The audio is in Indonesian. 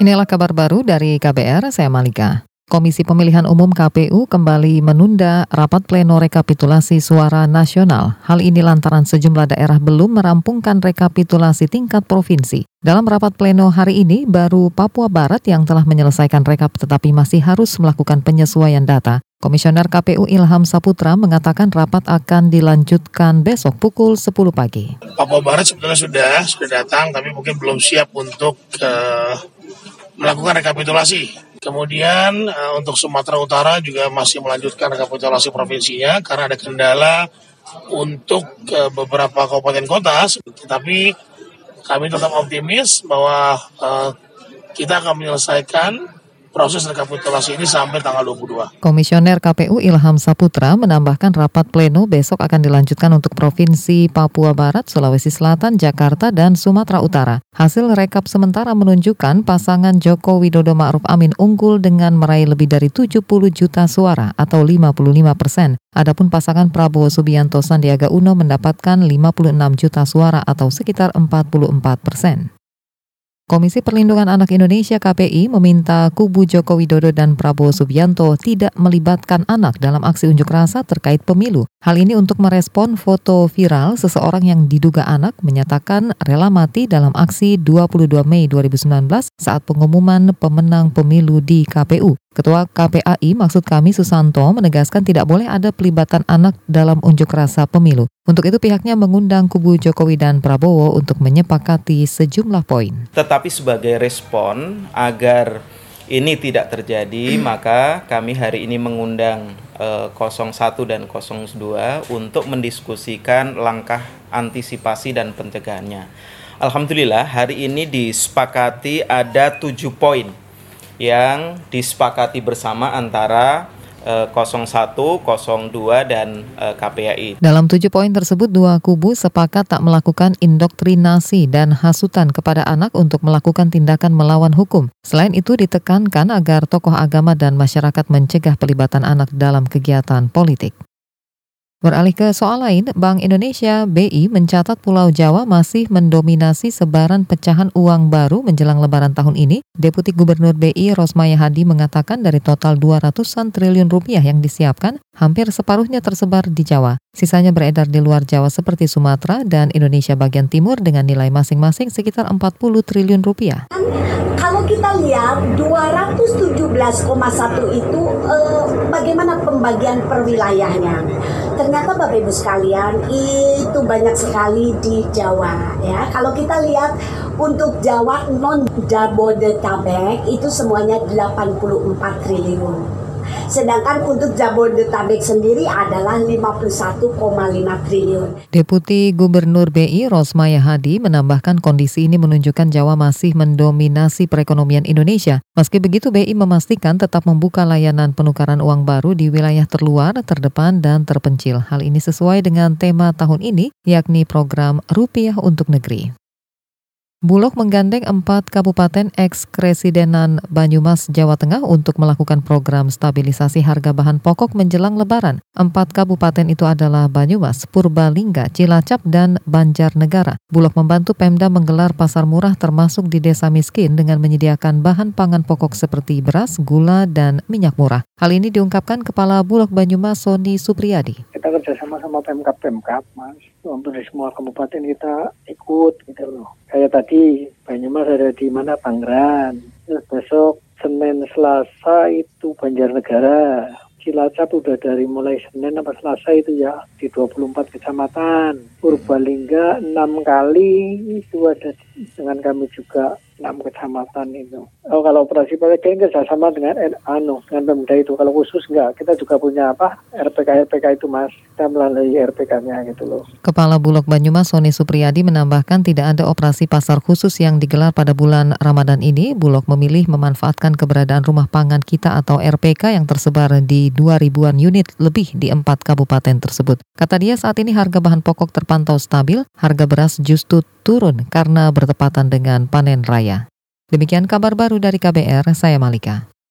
Inilah kabar baru dari KBR, saya Malika. Komisi Pemilihan Umum KPU kembali menunda rapat pleno rekapitulasi suara nasional. Hal ini lantaran sejumlah daerah belum merampungkan rekapitulasi tingkat provinsi. Dalam rapat pleno hari ini, baru Papua Barat yang telah menyelesaikan rekap tetapi masih harus melakukan penyesuaian data. Komisioner KPU Ilham Saputra mengatakan rapat akan dilanjutkan besok pukul 10 pagi. Papua Barat sebetulnya sudah sudah datang, tapi mungkin belum siap untuk uh, melakukan rekapitulasi. Kemudian uh, untuk Sumatera Utara juga masih melanjutkan rekapitulasi provinsinya karena ada kendala untuk uh, beberapa kabupaten kota. Tetapi kami tetap optimis bahwa uh, kita akan menyelesaikan proses rekapitulasi ini sampai tanggal 22. Komisioner KPU Ilham Saputra menambahkan rapat pleno besok akan dilanjutkan untuk Provinsi Papua Barat, Sulawesi Selatan, Jakarta, dan Sumatera Utara. Hasil rekap sementara menunjukkan pasangan Joko Widodo Ma'ruf Amin unggul dengan meraih lebih dari 70 juta suara atau 55 persen. Adapun pasangan Prabowo Subianto Sandiaga Uno mendapatkan 56 juta suara atau sekitar 44 persen. Komisi Perlindungan Anak Indonesia KPI meminta kubu Joko Widodo dan Prabowo Subianto tidak melibatkan anak dalam aksi unjuk rasa terkait pemilu. Hal ini untuk merespon foto viral seseorang yang diduga anak menyatakan rela mati dalam aksi 22 Mei 2019 saat pengumuman pemenang pemilu di KPU. Ketua KPAI maksud kami Susanto menegaskan tidak boleh ada pelibatan anak dalam unjuk rasa pemilu. Untuk itu pihaknya mengundang kubu Jokowi dan Prabowo untuk menyepakati sejumlah poin. Tetapi sebagai respon agar ini tidak terjadi, maka kami hari ini mengundang eh, 01 dan 02 untuk mendiskusikan langkah antisipasi dan pencegahannya. Alhamdulillah hari ini disepakati ada tujuh poin yang disepakati bersama antara 01, eh, 02, dan eh, KPAI. Dalam tujuh poin tersebut, dua kubu sepakat tak melakukan indoktrinasi dan hasutan kepada anak untuk melakukan tindakan melawan hukum. Selain itu, ditekankan agar tokoh agama dan masyarakat mencegah pelibatan anak dalam kegiatan politik. Beralih ke soal lain, Bank Indonesia BI mencatat Pulau Jawa masih mendominasi sebaran pecahan uang baru menjelang lebaran tahun ini. Deputi Gubernur BI Rosmaya Hadi mengatakan dari total 200-an triliun rupiah yang disiapkan, hampir separuhnya tersebar di Jawa. Sisanya beredar di luar Jawa seperti Sumatera dan Indonesia bagian timur dengan nilai masing-masing sekitar 40 triliun rupiah. Kalau kita lihat 217,1 itu eh, bagaimana pembagian per wilayahnya ternyata Bapak Ibu sekalian itu banyak sekali di Jawa ya. Kalau kita lihat untuk Jawa non Jabodetabek itu semuanya 84 triliun. Sedangkan untuk Jabodetabek sendiri adalah 51,5 triliun. Deputi Gubernur BI Rosmaya Hadi menambahkan kondisi ini menunjukkan Jawa masih mendominasi perekonomian Indonesia. Meski begitu BI memastikan tetap membuka layanan penukaran uang baru di wilayah terluar, terdepan, dan terpencil. Hal ini sesuai dengan tema tahun ini, yakni program Rupiah untuk Negeri. Bulog menggandeng empat kabupaten eks-kresidenan Banyumas, Jawa Tengah untuk melakukan program stabilisasi harga bahan pokok menjelang lebaran. Empat kabupaten itu adalah Banyumas, Purbalingga, Cilacap, dan Banjarnegara. Bulog membantu Pemda menggelar pasar murah termasuk di desa miskin dengan menyediakan bahan pangan pokok seperti beras, gula, dan minyak murah. Hal ini diungkapkan Kepala Bulog Banyumas Sony Supriyadi. Kerjasama sama Pemkap-Pemkap, Mas. Untuk di semua kabupaten kita ikut gitu loh. Kayak tadi Banyumas ada di mana? Pangeran terus besok Senin Selasa itu Banjarnegara. Cilacap udah dari mulai Senin sampai Selasa itu ya di 24 kecamatan. Purbalingga enam kali itu ada dengan kami juga enam kecamatan itu. Oh kalau operasi PPK kerjasama dengan anu dengan Pemda itu. Kalau khusus enggak, kita juga punya apa RPK RPK itu mas. Kita melalui RPK-nya gitu loh. Kepala Bulog Banyumas Sony Supriyadi menambahkan tidak ada operasi pasar khusus yang digelar pada bulan Ramadan ini. Bulog memilih memanfaatkan keberadaan rumah pangan kita atau RPK yang tersebar di 2 ribuan unit lebih di empat kabupaten tersebut. Kata dia saat ini harga bahan pokok terpantau stabil, harga beras justru turun karena bertepatan dengan panen raya. Demikian kabar baru dari KBR, saya Malika.